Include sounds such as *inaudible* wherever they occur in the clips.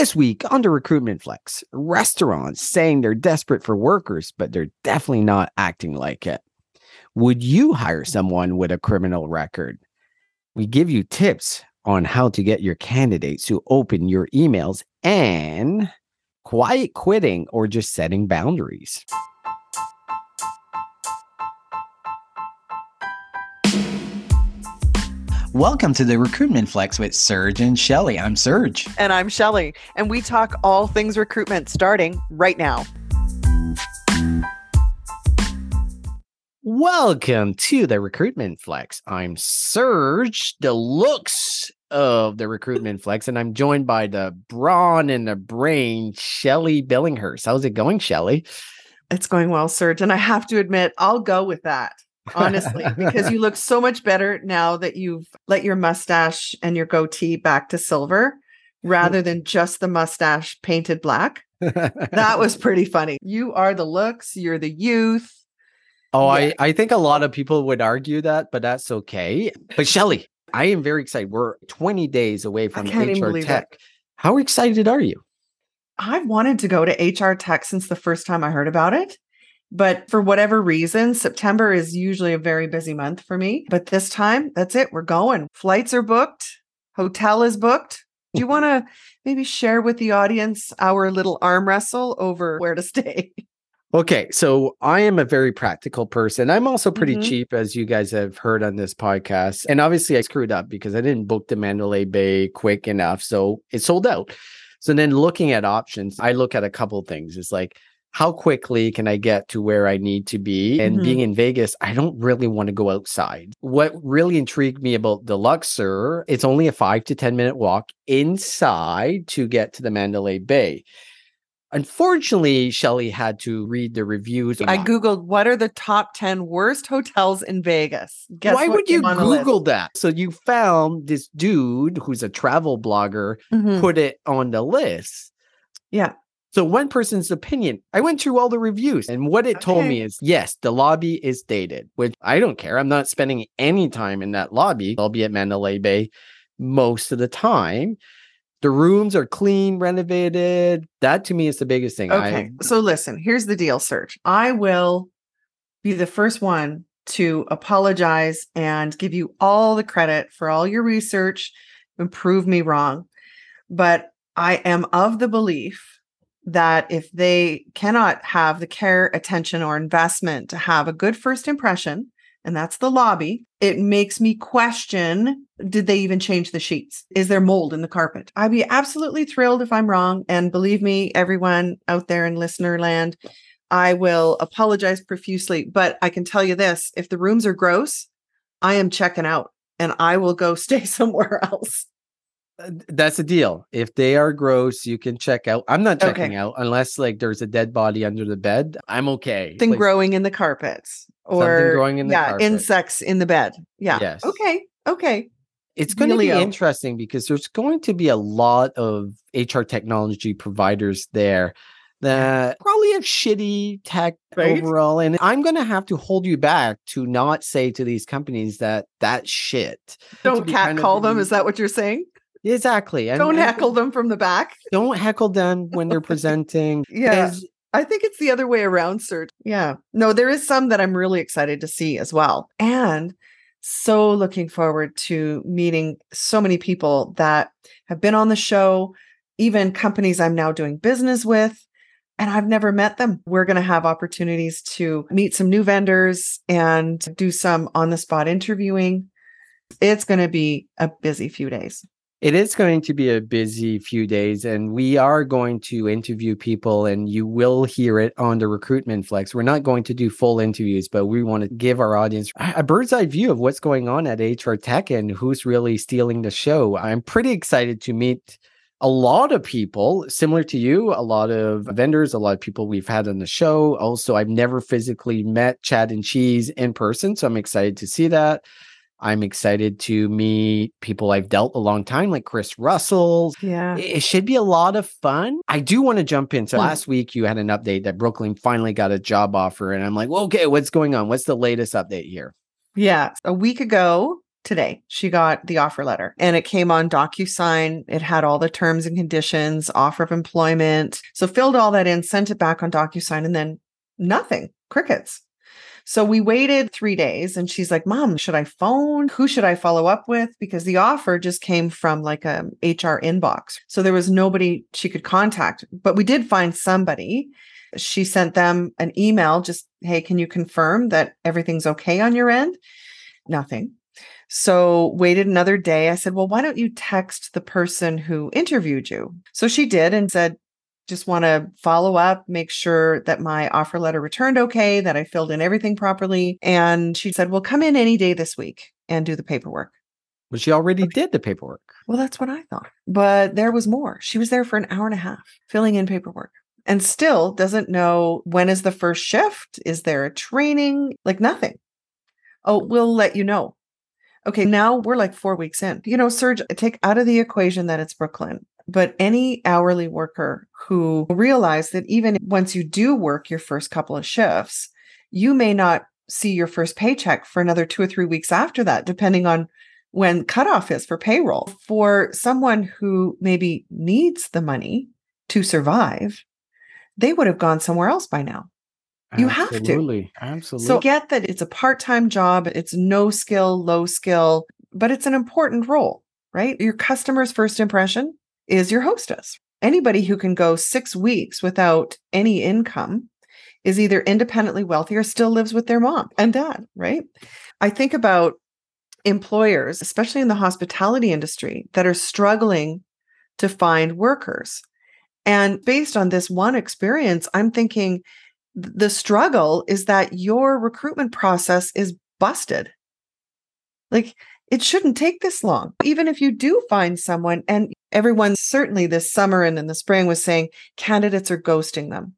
This week the Recruitment Flex, restaurants saying they're desperate for workers, but they're definitely not acting like it. Would you hire someone with a criminal record? We give you tips on how to get your candidates to open your emails and quiet quitting or just setting boundaries. Welcome to the Recruitment Flex with Serge and Shelley. I'm Serge. And I'm Shelley. And we talk all things recruitment starting right now. Welcome to the Recruitment Flex. I'm Serge, the looks of the Recruitment *laughs* Flex, and I'm joined by the brawn and the brain, Shelley Billinghurst. How's it going, Shelley? It's going well, Serge. And I have to admit, I'll go with that honestly, because you look so much better now that you've let your mustache and your goatee back to silver rather mm. than just the mustache painted black. that was *laughs* pretty funny. You are the looks, you're the youth. Oh, yeah. I, I think a lot of people would argue that, but that's okay. But Shelley, I am very excited. We're 20 days away from HR Tech. It. How excited are you? I've wanted to go to HR Tech since the first time I heard about it. But for whatever reason, September is usually a very busy month for me. But this time, that's it. We're going. Flights are booked, hotel is booked. Do you want to *laughs* maybe share with the audience our little arm wrestle over where to stay? Okay, so I am a very practical person. I'm also pretty mm-hmm. cheap, as you guys have heard on this podcast. And obviously, I screwed up because I didn't book the Mandalay Bay quick enough. So it sold out. So then looking at options, I look at a couple things. It's like, how quickly can I get to where I need to be? And mm-hmm. being in Vegas, I don't really want to go outside. What really intrigued me about the Luxor, it's only a five to 10 minute walk inside to get to the Mandalay Bay. Unfortunately, Shelley had to read the reviews. I Googled what are the top 10 worst hotels in Vegas. Guess Why would you Google that? So you found this dude who's a travel blogger mm-hmm. put it on the list. Yeah. So one person's opinion, I went through all the reviews and what it okay. told me is yes, the lobby is dated, which I don't care. I'm not spending any time in that lobby. I'll be at Mandalay Bay most of the time. The rooms are clean, renovated. That to me is the biggest thing. Okay. I, so listen, here's the deal, Serge. I will be the first one to apologize and give you all the credit for all your research and prove me wrong. But I am of the belief that if they cannot have the care, attention, or investment to have a good first impression, and that's the lobby, it makes me question did they even change the sheets? Is there mold in the carpet? I'd be absolutely thrilled if I'm wrong. And believe me, everyone out there in listener land, I will apologize profusely. But I can tell you this if the rooms are gross, I am checking out and I will go *laughs* stay somewhere else. That's a deal. If they are gross, you can check out. I'm not checking okay. out unless like there's a dead body under the bed. I'm okay. Something like, growing in the carpets or something growing in the yeah, carpet. insects in the bed. Yeah. Yes. Okay. Okay. It's going to be interesting because there's going to be a lot of HR technology providers there that probably have shitty tech right? overall. And I'm going to have to hold you back to not say to these companies that that shit. Don't cat call them. Is that what you're saying? Exactly. Don't and, heckle them from the back. Don't heckle them when they're *laughs* presenting. yeah. I think it's the other way around, sir. Yeah. No, there is some that I'm really excited to see as well. And so looking forward to meeting so many people that have been on the show, even companies I'm now doing business with. And I've never met them. We're going to have opportunities to meet some new vendors and do some on the spot interviewing. It's going to be a busy few days. It is going to be a busy few days, and we are going to interview people, and you will hear it on the recruitment flex. We're not going to do full interviews, but we want to give our audience a bird's eye view of what's going on at HR Tech and who's really stealing the show. I'm pretty excited to meet a lot of people similar to you, a lot of vendors, a lot of people we've had on the show. Also, I've never physically met Chad and Cheese in person, so I'm excited to see that. I'm excited to meet people I've dealt a long time, like Chris Russell. Yeah. It should be a lot of fun. I do want to jump in. So mm. last week you had an update that Brooklyn finally got a job offer. And I'm like, well, okay, what's going on? What's the latest update here? Yeah. A week ago, today. She got the offer letter and it came on DocuSign. It had all the terms and conditions, offer of employment. So filled all that in, sent it back on DocuSign, and then nothing, crickets. So we waited three days and she's like, Mom, should I phone? Who should I follow up with? Because the offer just came from like a HR inbox. So there was nobody she could contact, but we did find somebody. She sent them an email just, Hey, can you confirm that everything's okay on your end? Nothing. So waited another day. I said, well, why don't you text the person who interviewed you? So she did and said, just want to follow up, make sure that my offer letter returned okay, that I filled in everything properly. And she said, well, come in any day this week and do the paperwork. Well, she already okay. did the paperwork. Well, that's what I thought. But there was more. She was there for an hour and a half filling in paperwork and still doesn't know when is the first shift? Is there a training? Like nothing. Oh, we'll let you know. Okay, now we're like four weeks in. You know, Serge, take out of the equation that it's Brooklyn, but any hourly worker who realize that even once you do work your first couple of shifts, you may not see your first paycheck for another two or three weeks after that, depending on when cutoff is for payroll. For someone who maybe needs the money to survive, they would have gone somewhere else by now. You Absolutely. have to. Absolutely. So get that it's a part-time job, it's no skill, low skill, but it's an important role, right? Your customer's first impression is your hostess. Anybody who can go 6 weeks without any income is either independently wealthy or still lives with their mom and dad, right? I think about employers, especially in the hospitality industry, that are struggling to find workers. And based on this one experience, I'm thinking the struggle is that your recruitment process is busted. Like it shouldn't take this long. Even if you do find someone, and everyone certainly this summer and in the spring was saying candidates are ghosting them.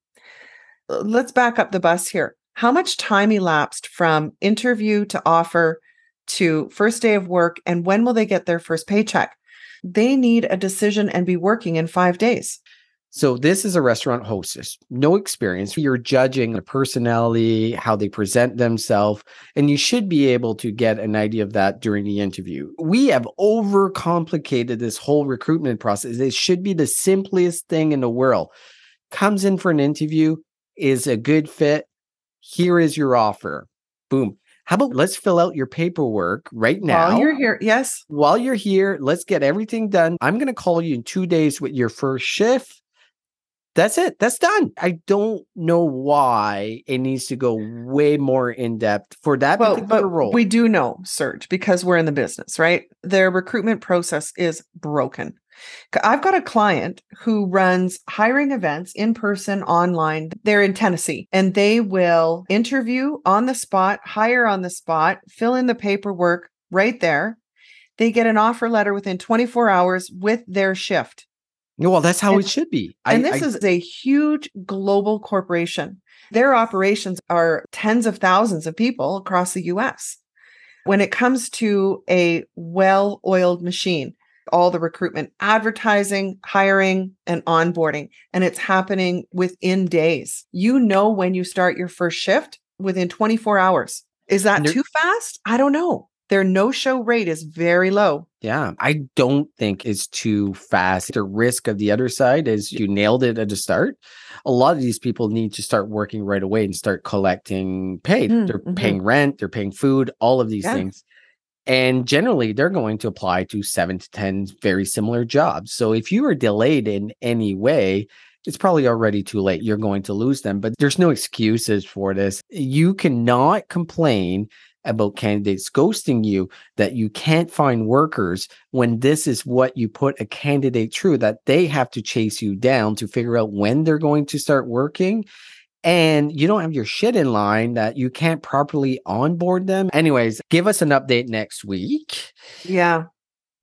Uh, let's back up the bus here. How much time elapsed from interview to offer to first day of work, and when will they get their first paycheck? They need a decision and be working in five days. So this is a restaurant hostess, no experience. You're judging the personality, how they present themselves, and you should be able to get an idea of that during the interview. We have overcomplicated this whole recruitment process. It should be the simplest thing in the world. Comes in for an interview, is a good fit. Here is your offer. Boom. How about let's fill out your paperwork right now? While you're here, yes. While you're here, let's get everything done. I'm going to call you in two days with your first shift that's it. That's done. I don't know why it needs to go way more in depth for that well, particular but role. We do know, Serge, because we're in the business, right? Their recruitment process is broken. I've got a client who runs hiring events in person, online. They're in Tennessee and they will interview on the spot, hire on the spot, fill in the paperwork right there. They get an offer letter within 24 hours with their shift. Well, that's how and, it should be. And I, this I, is a huge global corporation. Their operations are tens of thousands of people across the US. When it comes to a well oiled machine, all the recruitment, advertising, hiring, and onboarding, and it's happening within days. You know when you start your first shift within 24 hours. Is that too fast? I don't know their no show rate is very low. Yeah, I don't think it's too fast. The risk of the other side is you nailed it at the start. A lot of these people need to start working right away and start collecting pay. Mm, they're mm-hmm. paying rent, they're paying food, all of these yeah. things. And generally, they're going to apply to seven to 10 very similar jobs. So if you are delayed in any way, it's probably already too late. You're going to lose them, but there's no excuses for this. You cannot complain about candidates ghosting you that you can't find workers when this is what you put a candidate through that they have to chase you down to figure out when they're going to start working and you don't have your shit in line that you can't properly onboard them. Anyways, give us an update next week. Yeah.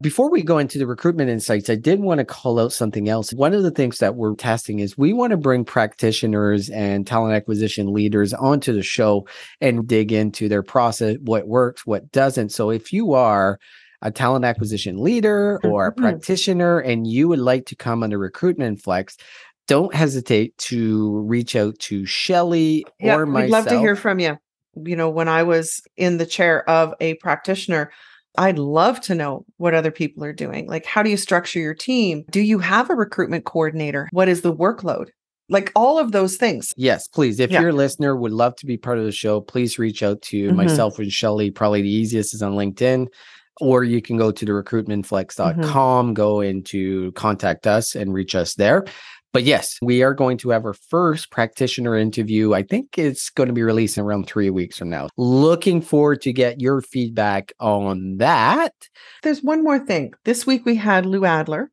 Before we go into the recruitment insights, I did want to call out something else. One of the things that we're testing is we want to bring practitioners and talent acquisition leaders onto the show and dig into their process, what works, what doesn't. So if you are a talent acquisition leader or a mm-hmm. practitioner and you would like to come under recruitment flex, don't hesitate to reach out to Shelley yeah, or myself. We'd love to hear from you. You know, when I was in the chair of a practitioner, I'd love to know what other people are doing. Like, how do you structure your team? Do you have a recruitment coordinator? What is the workload? Like all of those things. Yes, please. If Yeah. your listener would love to be part of the show, please reach out to Mhm. myself and Shelley. Probably the easiest is on LinkedIn, or you can go to the recruitmentflex.com, go into contact us and reach us there. But yes, we are going to have our first practitioner interview. I think it's going to be released in around three weeks from now. Looking forward to get your feedback on that. There's one more thing. This week we had Lou Adler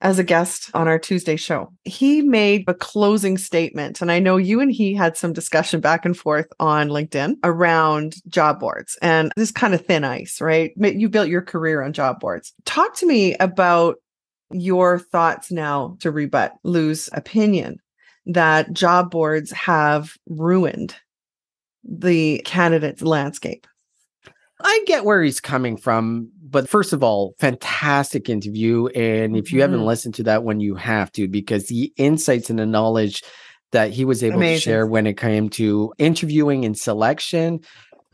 as a guest on our Tuesday show. He made a closing statement, and I know you and he had some discussion back and forth on LinkedIn around job boards. And this is kind of thin ice, right? You built your career on job boards. Talk to me about your thoughts now to rebut Lou's opinion that job boards have ruined the candidate's landscape. I get where he's coming from, but first of all, fantastic interview. And if you haven't Mhm. listened to that one, you have to because the insights and the knowledge that he was able to share when it came to interviewing and selection,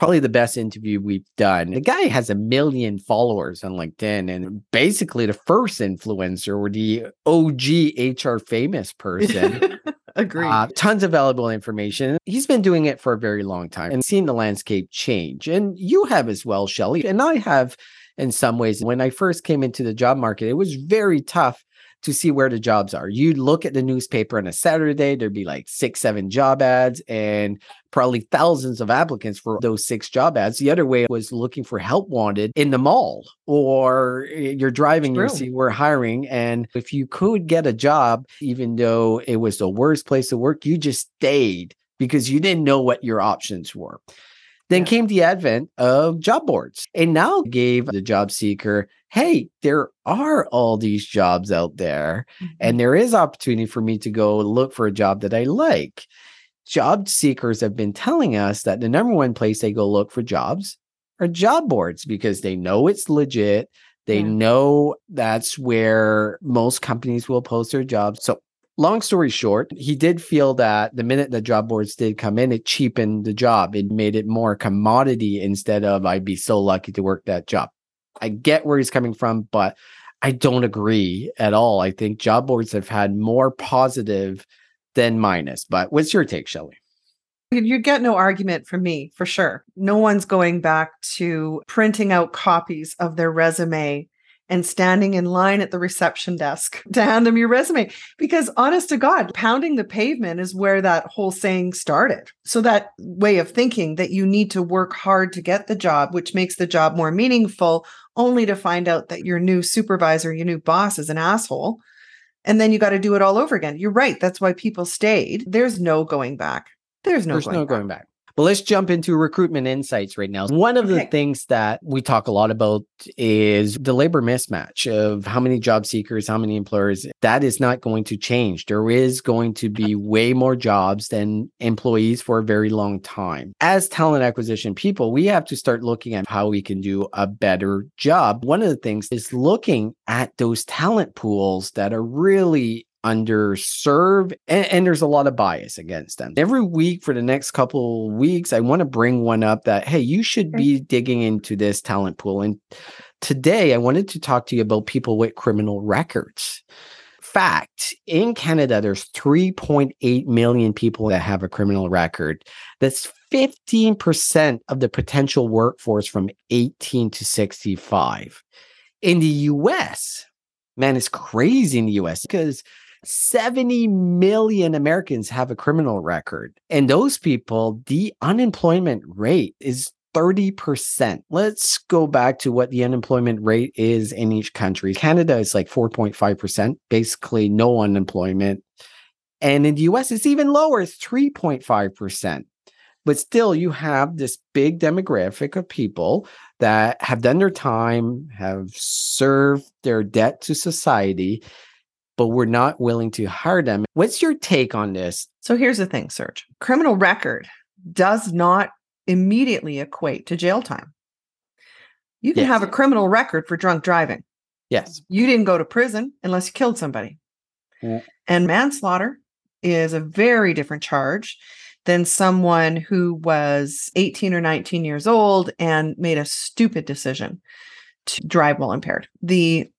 probably the best interview we've done. The guy has a million followers on LinkedIn and basically the first influencer or the OG HR famous person. *laughs* Agreed. Uh, tons of valuable information. He's been doing it for a very long time and seen the landscape change. And you have as well, Shelley. And I have in some ways. When I first came into the job market, it was very tough to see where the jobs are. You'd look at the newspaper on a Saturday, there'd be like six, seven job ads and probably thousands of applicants for those six job ads. The other way was looking for help wanted in the mall or you're driving, you see we're hiring. And if you could get a job, even though it was the worst place to work, you just stayed because you didn't know what your options were. Then Yeah. came the advent of job boards and now gave the job seeker, hey, there are all these jobs out there mm-hmm. and there is opportunity for me to go look for a job that I like. Job seekers have been telling us that the number one place they go look for jobs are job boards because they know it's legit. They Yeah. know that's where most companies will post their jobs. So, long story short, he did feel that the minute the job boards did come in, it cheapened the job. It made it more commodity instead of I'd be so lucky to work that job. I get where he's coming from, but I don't agree at all. I think job boards have had more positive than minus. But what's your take, Shelley? You- You get no argument from me for sure. No one's going back to printing out copies of their resume and standing in line at the reception desk *laughs* to hand them your resume. Because honest to God, pounding the pavement is where that whole saying started. So that way of thinking that you need to work hard to get the job, which makes the job more meaningful, only to find out that your new supervisor, your new boss is an asshole. And then you got to do it all over again. You're right. That's why people stayed. There's no going back. There's no There's going no back. going back. But let's jump into recruitment insights right now. One of the things that we talk a lot about is the labor mismatch of how many job seekers, how many employers. That is not going to change. There is going to be way more jobs than employees for a very long time. As talent acquisition people, we have to start looking at how we can do a better job. One of the things is looking at those talent pools that are really underserved and, and there's a lot of bias against them. Every week for the next couple weeks i want to bring one up that hey you should be digging into this talent pool. And today i wanted to talk to you about people with criminal records. Fact in canada there's 3.8 million people that have a criminal record. That's 15% of the potential workforce from 18 to 65 in the us man it's crazy in the us because 70 million Americans have a criminal record. And those people, the unemployment rate is 30%. Let's go back to what the unemployment rate is in each country. Canada is like 4.5%, basically no unemployment. And in the US, it's even lower, it's 3.5%. But still, you have this big demographic of people that have done their time, have served their debt to society, but we're not willing to hire them. What's your take on this? So here's the thing, Serge. Criminal record does not immediately equate to jail time. You can Yes. have a criminal record for drunk driving. Yes. You didn't go to prison unless you killed somebody. Yeah. And manslaughter is a very different charge than someone who was 18 or 19 years old and made a stupid decision to drive while impaired. The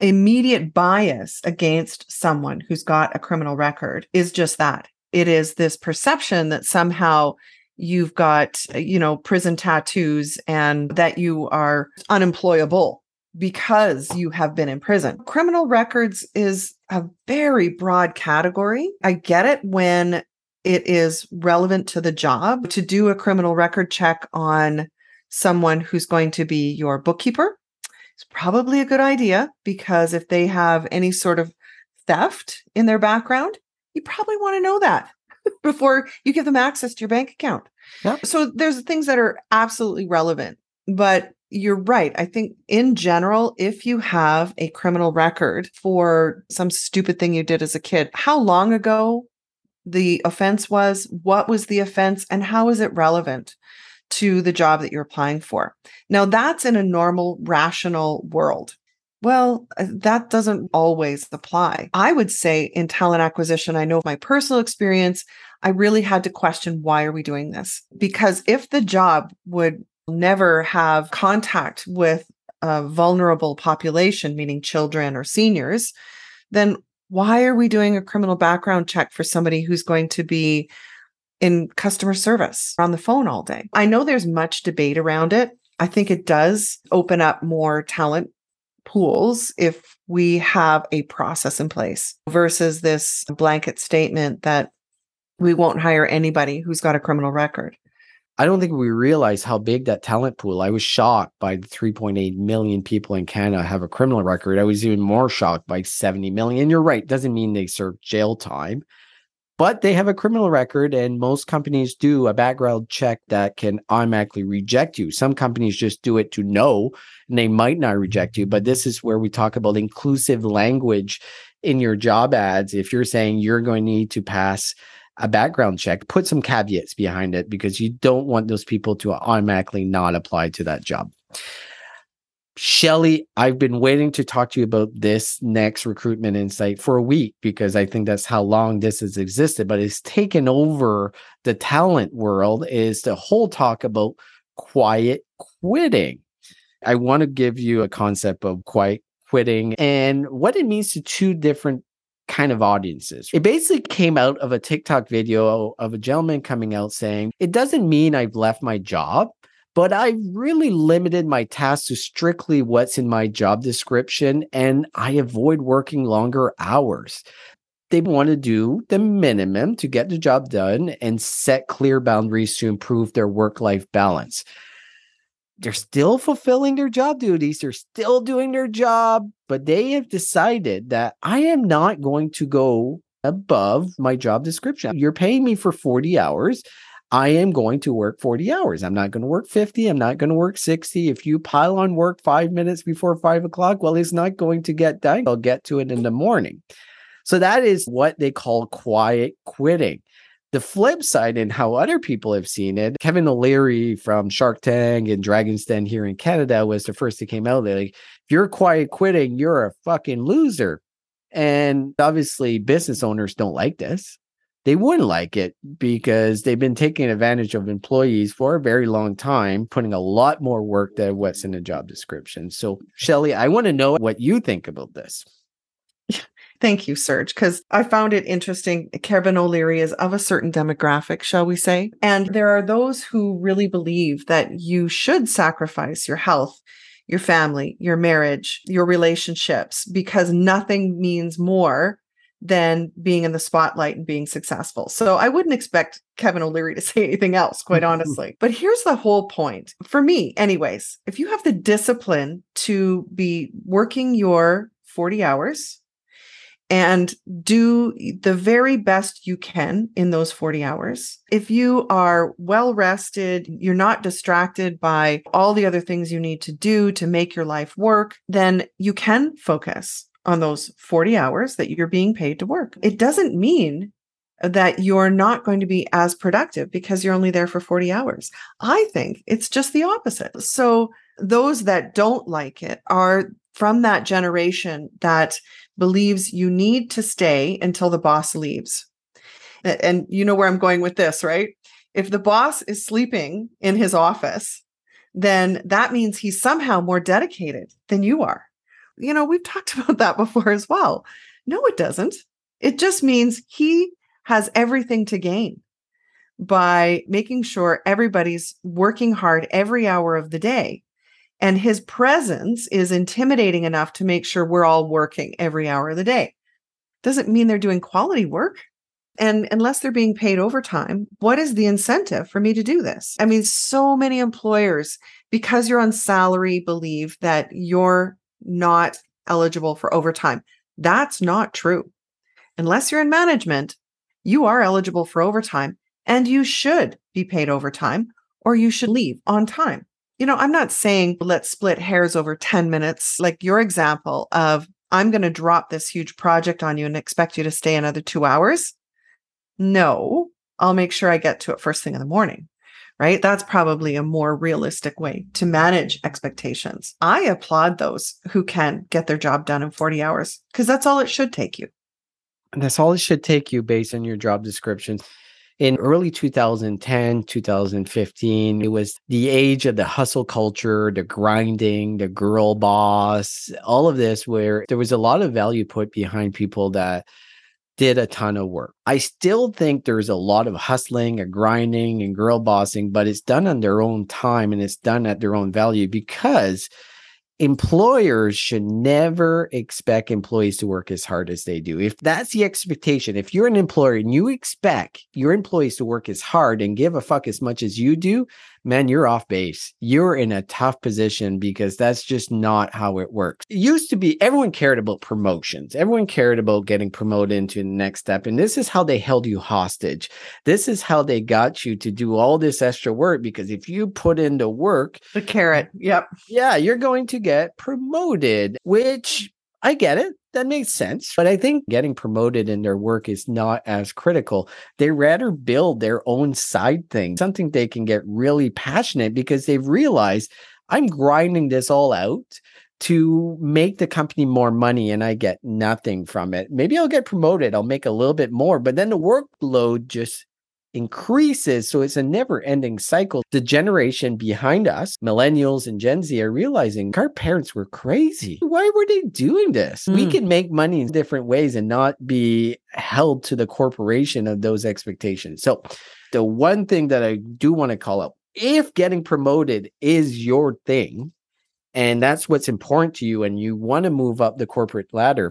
immediate bias against someone who's got a criminal record is just that. It is this perception that somehow you've got, you know, prison tattoos and that you are unemployable because you have been in prison. Criminal records is a very broad category. I get it when it is relevant to the job to do a criminal record check on someone who's going to be your bookkeeper. It's probably a good idea because if they have any sort of theft in their background, you probably want to know that *laughs* before you give them access to your bank account. Yep. So there's things that are absolutely relevant, but you're right. I think in general, if you have a criminal record for some stupid thing you did as a kid, how long ago the offense was, what was the offense, and how is it relevant to the job that you're applying for? Now, that's in a normal, rational world. Well, uh, that doesn't always apply. I would say in talent acquisition, I know my personal experience, I really had to question why are we doing this? Because if the job would never have contact with a vulnerable population, meaning children or seniors, then why are we doing a criminal background check for somebody who's going to be in customer service on the phone all day? I know there's much debate around it. I think it does open up more talent pools if we have a process in place versus this blanket statement that we won't hire anybody who's got a criminal record. I don't think we realize how big that talent pool. I was shocked by the 3.8 million people in Canada have a criminal record. I was even more shocked by 70 million. You're right, doesn't mean they serve jail time, but they have a criminal record and most companies do a background check that can automatically reject you. Some companies just do it to know and they might not reject you, but this is where we talk about inclusive language in your job ads. If you're saying you're going to need to pass a background check, put some caveats behind it because you don't want those people to automatically not apply to that job. Shelley, I've been waiting to talk to you about this next recruitment insight for a week because I think that's how long this has existed, but it's taken over the talent world is the whole talk about quiet quitting. I want to give you a concept of quiet quitting and what it means to two different kind of audiences. It basically came out of a TikTok video of a gentleman coming out saying, It doesn't mean I've left my job, but I really limited my tasks to strictly what's in my job description and I avoid working longer hours. They want to do the minimum to get the job done and set clear boundaries to improve their work life balance they're still fulfilling their job duties, they're still doing their job, but they have decided that I am not going to go above my job description. You're paying me for 40 hours. I am going to work 40 hours. I'm not going to work 50. I'm not going to work 60. If you pile on work five minutes before five o'clock, well, it's not going to get done. I'll get to it in the morning. So that is what they call quiet quitting. The flip side and how other people have seen it, Kevin O'Leary from Shark Tank and Dragon's Den here in Canada was the first that came out. They're like, if you're quiet quitting, you're a fucking loser. And obviously, business owners don't like this. They wouldn't like it because they've been taking advantage of employees for a very long time, putting a lot more work than what's in the job description. So, Shelley, I want to know what you think about this. Thank you, Serge, because I found it interesting. Kevin O'Leary is of a certain demographic, shall we say. And there are those who really believe that you should sacrifice your health, your family, your marriage, your relationships, because nothing means more than being in the spotlight and being successful. So I wouldn't expect Kevin O'Leary to *laughs* say anything else, quite *laughs* honestly. But here's the whole point for me, anyways. If you have the discipline to be working your 40 hours, and do the very best you can in those 40 hours. If you are well rested, you're not distracted by all the other things you need to do to make your life work, then you can focus on those 40 hours that you're being paid to work. It doesn't mean that you're not going to be as productive because you're only there for 40 hours. I think it's just the opposite. So, those that don't like it are from that generation that believes you need to stay until the boss leaves. And you know where I'm going with this, right? If the boss is sleeping in his office, then that means he's somehow more dedicated than you are. You know, we've talked *laughs* about that before as well. No, it doesn't. It just means he has everything to gain by making sure everybody's working hard every hour of the day. And his presence is intimidating enough to make sure we're all working every hour of the day. Doesn't mean they're doing quality work. And unless they're being paid overtime, what is the incentive for me to do this? I mean, so many employers, because you're on salary, believe that you're not eligible for overtime. That's not true. Unless you're in management, you are eligible for overtime and you should be paid overtime or you should leave on time. You know, I'm not saying let's split hairs over 10 minutes, like your example of I'm going to drop this huge project on you and expect you to stay another two hours. No, I'll make sure I get to it first thing in the morning right? That's probably a more realistic way to manage expectations. I applaud those who can get their job done in 40 hours because that's all it should take you. That's all it should take you based on your job description. In early 2010, 2015, it was the age of the hustle culture, the grinding, the girl boss, all of this, where there was a lot of value put behind people that did a ton of work. I still think there's a lot of hustling and grinding and girl bossing, but it's done on their own time and it's done at their own value because employers should never expect employees to work as hard as they do. If that's the expectation, if you're an employer and you expect your employees to work as hard and give a fuck as much as you do, man, you're off base. You're in a tough position because that's just not how it works. It used to be everyone cared about promotions, everyone cared about getting promoted into the next step. And this is how they held you hostage. This is how they got you to do all this extra work because if you put in the work, the carrot, yep. Yeah, you're going to get promoted, which I get it that makes sense. But I think getting promoted in their work is not as critical. They rather build their own side thing, something they can get really passionate because they've realized I'm grinding this all out to make the company more money and I get nothing from it. Maybe I'll get promoted, I'll make a little bit more, but then the workload just increases. So it's a never ending cycle. The generation behind us, millennials and Gen Z, are realizing our parents were crazy. Why were they doing this? Mm. We hmm. can make money in different ways and not be held to the corporation of those expectations. So, the one thing that I do want to call out if getting promoted is your thing, and that's what's important to you, and you want to move up the corporate ladder,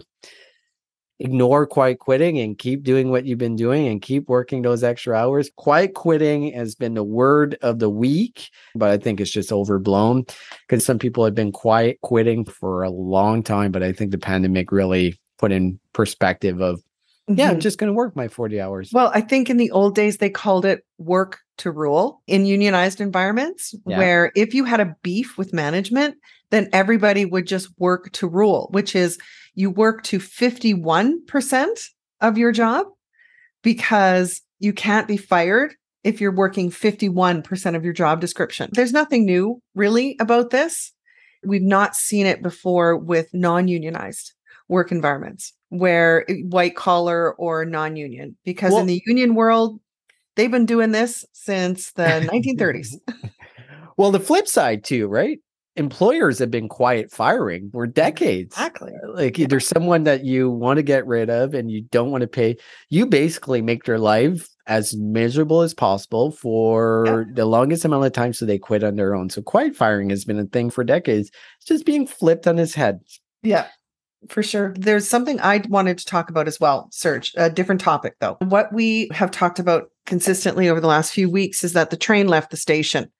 ignore quiet quitting and keep doing what you've been doing and keep working those extra hours. Quiet quitting has been the word of the week, but I think it's just overblown because some people have been quiet quitting for a long time. But I think the pandemic really put in perspective of, mm-hmm. yeah, I'm mm-hmm. just going to work my 40 hours. Well, I think in the old days, they called it work to rule in unionized environments, yeah. where if you had a beef with management, then everybody would just work to rule, which is you work to 51% of your job because you can't be fired if you're working 51% of your job description. There's nothing new really about this. We've not seen it before with non unionized work environments where white collar or non union, because well, in the union world, they've been doing this since the *laughs* 1930s. well, the flip side, too, right? Employers have been quiet firing for decades. Exactly. Like yeah. there's someone that you want to get rid of and you don't want to pay. You basically make their life as miserable as possible for yeah. the longest amount of time so they quit on their own. So quiet firing has been a thing for decades. It's just being flipped on his head. Yeah. For sure. There's something I wanted to talk about as well, Serge, a different topic though. What we have talked about consistently over the last few weeks is that the train left the station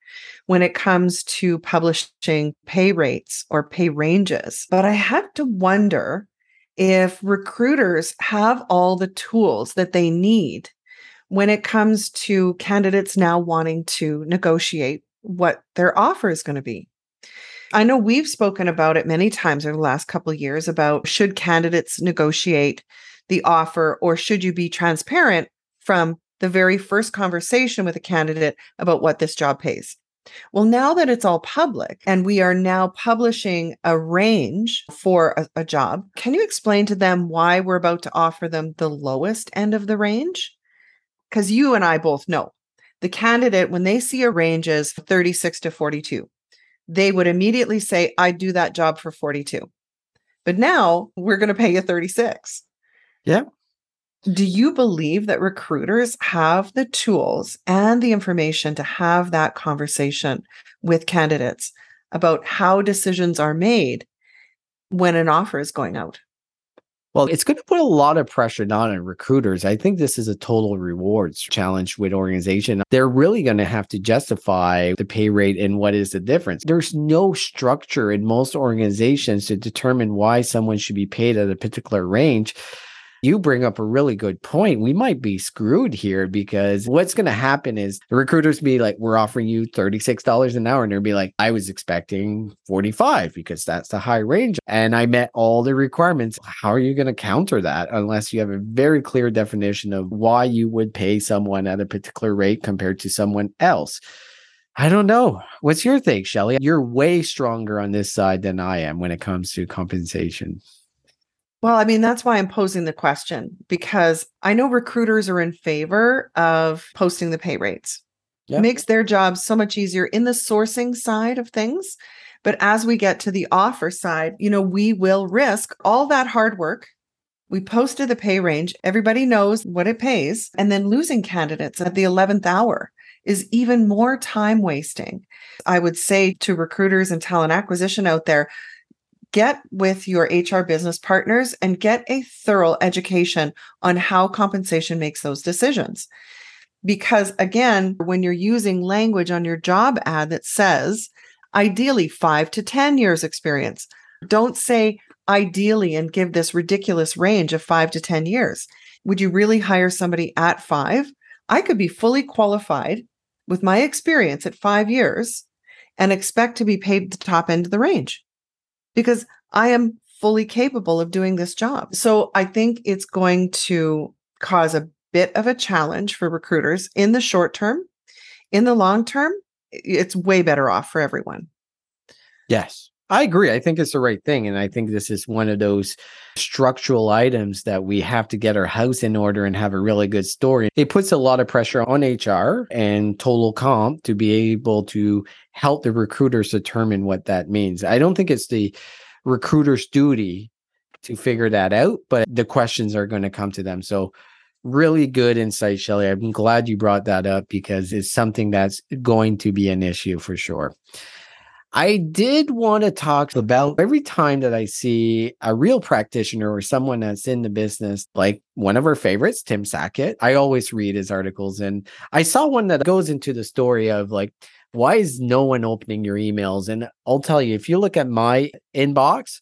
when it comes to publishing pay rates or pay ranges. But I have to wonder if recruiters have all the tools that they need when it comes to candidates now wanting to negotiate what their offer is going to be. I know we've spoken about it many times over the last couple of years about should candidates negotiate the offer or should you be transparent from the very first conversation with a candidate about what this job pays? Well, now that it's all public and we are now publishing a range for a, a, job, can you explain to them why we're about to offer them the lowest end of the range? because you and I both know the candidate, when they see a range is 36 to 42, they would immediately say, I do that job for 42. But now we're going to pay you 36. Yeah. Do you believe that recruiters have the tools and the information to have that conversation with candidates about how decisions are made when an offer is going out? Well, it's going to put a lot of pressure not on recruiters. I think this is a total rewards challenge with organization. They're really going to have to justify the pay rate and what is the difference. There's no structure in most organizations to determine why someone should be paid at a particular range you bring up a really good point. We might be screwed here because what's going to happen is the recruiters be like, we're offering you $36 an hour. And they'll be like, I was expecting 45 because that's the high range. And I met all the requirements. How are you going to counter that unless you have a very clear definition of why you would pay someone at a particular rate compared to someone else? I don't know. What's your take, Shelley? You're way stronger on this side than I am when it comes to compensation. Well, I mean, that's why I'm posing the question because I know recruiters are in favor of posting the pay rates. It makes their job so much easier in the sourcing side of things. But as we get to the offer side, you know, we will risk all that hard work. We posted the pay range, everybody knows what it pays, and then losing candidates at the 11th hour is even more time wasting. I would say to recruiters and talent acquisition out there, get with your HR business partners and get a thorough education on how compensation makes those decisions. Because again, when you're using language on your job ad that says ideally five to 10 years experience, don't say ideally and give this ridiculous range of five to 10 years. Would you really hire somebody at five? I could be fully qualified with my experience at five years and expect to be paid the top end of the range because I am fully capable of doing this job. So I think it's going to cause a bit of a challenge for recruiters in the short term. In the long term, it's way better off for everyone. Yes. I agree. I think it's the right thing. And I think this is one of those structural items that we have to get our house in order and have a really good story. It puts a lot of pressure on HR and total comp to be able to help the recruiters determine what that means. I don't think it's the recruiter's duty to figure that out, but the questions are going to come to them. So, really good insight, Shelley. I'm glad you brought that up because it's something that's going to be an issue for sure. I did want to talk about every time that I see a real practitioner or someone that's in the business, like one of our favorites, Tim Sackett. I always read his articles, and I saw one that goes into the story of like, why is no one opening your emails? And I'll tell you, if you look at my inbox,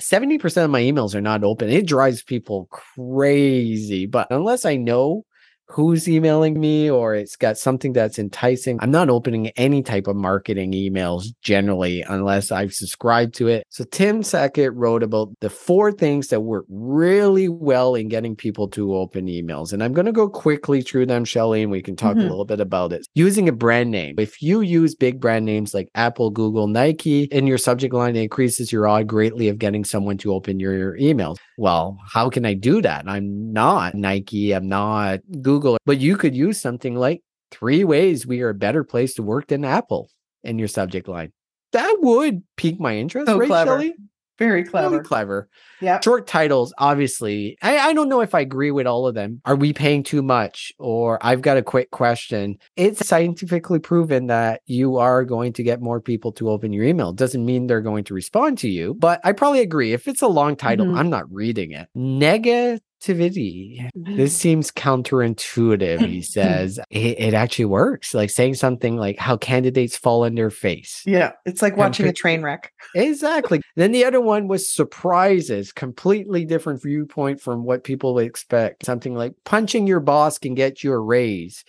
70% of my emails are not open. It drives people crazy. But unless I know who's emailing me or it's got something that's enticing. I'm not opening any type of marketing emails generally unless I've subscribed to it. So Tim Sackett wrote about the four things that work really well in getting people to open emails. And I'm going to go quickly through them, Shelley, and we can talk mm-hmm. a little bit about it. Using a brand name. If you use big brand names like Apple, Google, Nike in your subject line, it increases your odd greatly of getting someone to open your, your emails. Well, how can I do that? I'm not Nike. I'm not Google. Google, but you could use something like three ways we are a better place to work than Apple in your subject line. That would pique my interest, so right, clever. Shelley? Very clever. Very clever. Yeah. Short titles, obviously. I, I don't know if I agree with all of them. Are we paying too much? Or I've got a quick question. It's scientifically proven that you are going to get more people to open your email. Doesn't mean they're going to respond to you, but I probably agree. If it's a long title, mm-hmm. I'm not reading it. Negative activity. Mm-hmm. This seems counterintuitive. He *laughs* says it, it, actually works. Like saying something like how candidates fall on their face. Yeah. It's like watching a train wreck. Exactly. then the other one was surprises, completely different viewpoint from what people expect. Something like punching your boss can get you a raise.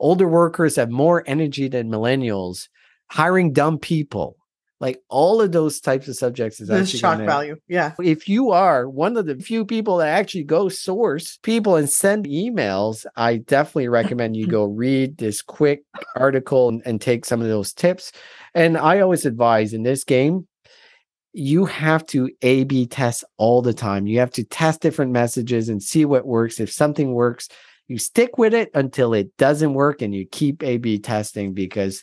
Older workers have more energy than millennials. Hiring dumb people like all of those types of subjects is actually shock gonna, value. Yeah. If you are one of the few people that actually go source people and send emails, I definitely recommend you go *laughs* read this quick article and, and take some of those tips. And I always advise in this game, you have to A B test all the time. You have to test different messages and see what works. If something works, you stick with it until it doesn't work and you keep A B testing because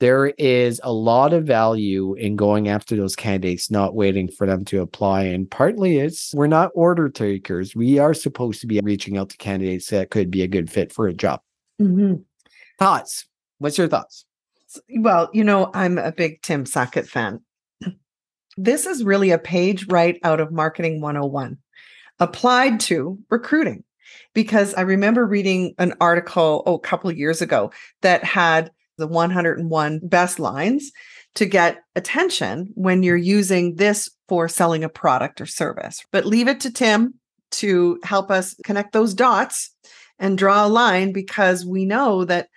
there is a lot of value in going after those candidates, not waiting for them to apply. And partly it's we're not order takers. We are supposed to be reaching out to candidates that could be a good fit for a job. Mm-hmm. Thoughts? What's your thoughts? Well, you know, I'm a big Tim Sackett fan. This is really a page right out of Marketing 101 applied to recruiting. Because I remember reading an article oh, a couple years ago that had the 101 best lines to get attention when you're using this for selling a product or service. But leave it to Tim to help us connect those dots and draw a line because we know that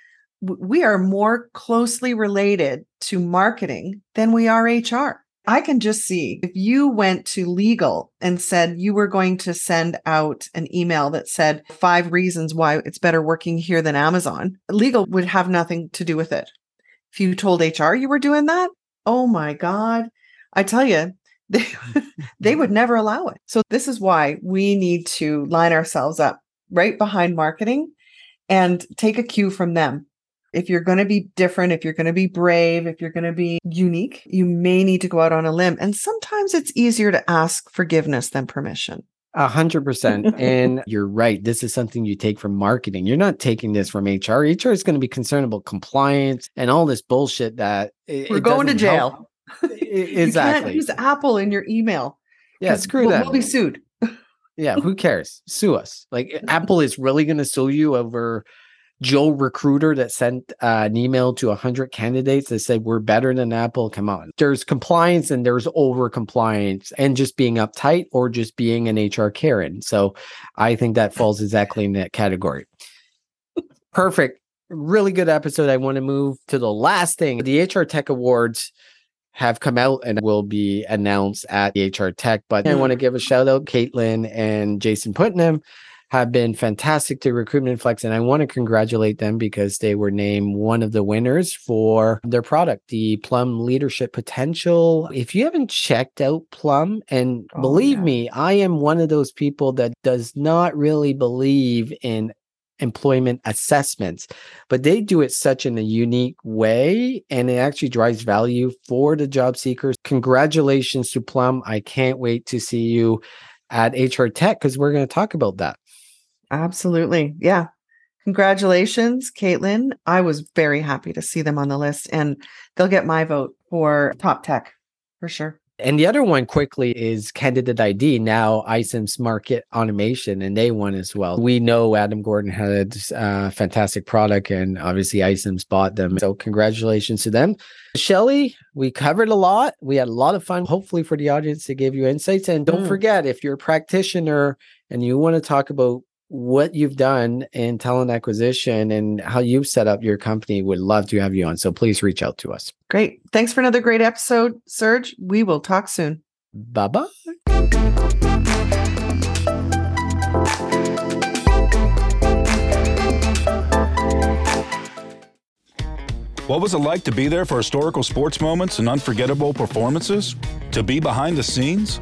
we are more closely related to marketing than we are HR. I can just see if you went to legal and said you were going to send out an email that said five reasons why it's better working here than Amazon, legal would have nothing to do with it. If you told HR you were doing that, oh my God, I tell you, they, *laughs* they would never allow it. So, this is why we need to line ourselves up right behind marketing and take a cue from them if you're going to be different, if you're going to be brave, if you're going to be unique, you may need to go out on a limb. And sometimes it's easier to ask forgiveness than permission. A hundred percent. *laughs* And you're right. This is something you take from marketing. You're not taking this from HR. HR is going to be concerned about compliance and all this bullshit that it, we're it going to jail. exactly. *laughs* you can't use Apple in your email. Yeah, screw we'll, that. We'll be sued. yeah, who cares? Sue us. Like *laughs* Apple is really going to sue you over Joe Recruiter that sent uh, an email to 100 candidates that said, We're better than Apple. Come on. There's compliance and there's over compliance and just being uptight or just being an HR Karen. So I think that falls exactly in that category. Perfect. Really good episode. I want to move to the last thing. The HR Tech Awards have come out and will be announced at the HR Tech. But I want to give a shout out Caitlin and Jason Putnam have been fantastic to Recruitment Flex. And I want to congratulate them because they were named one of the winners for their product, the Plum Leadership Potential. If you haven't checked out Plum, and oh, believe yeah. me, I am one of those people that does not really believe in employment assessments, but they do it such in a unique way and it actually drives value for the job seekers. Congratulations to Plum. I can't wait to see you at HR Tech because we're going to talk about that. Absolutely. Yeah. Congratulations, Caitlin. I was very happy to see them on the list, and they'll get my vote for top tech for sure. And the other one quickly is Candidate ID, now iCIMS Market Automation, and they won as well. We know Adam Gordon had a fantastic product, and obviously iCIMS bought them. So congratulations to them. Shelley, we covered a lot. We had a lot of fun, hopefully for the audience to give you insights. And don't mm. forget, if you're a practitioner and you want to talk about what you've done in talent acquisition and how you've set up your company. Would love to have you on. So please reach out to us. Great. Thanks for another great episode, Serge. We will talk soon. Bye bye. What was it like to be there for historical sports moments and unforgettable performances? To be behind the scenes?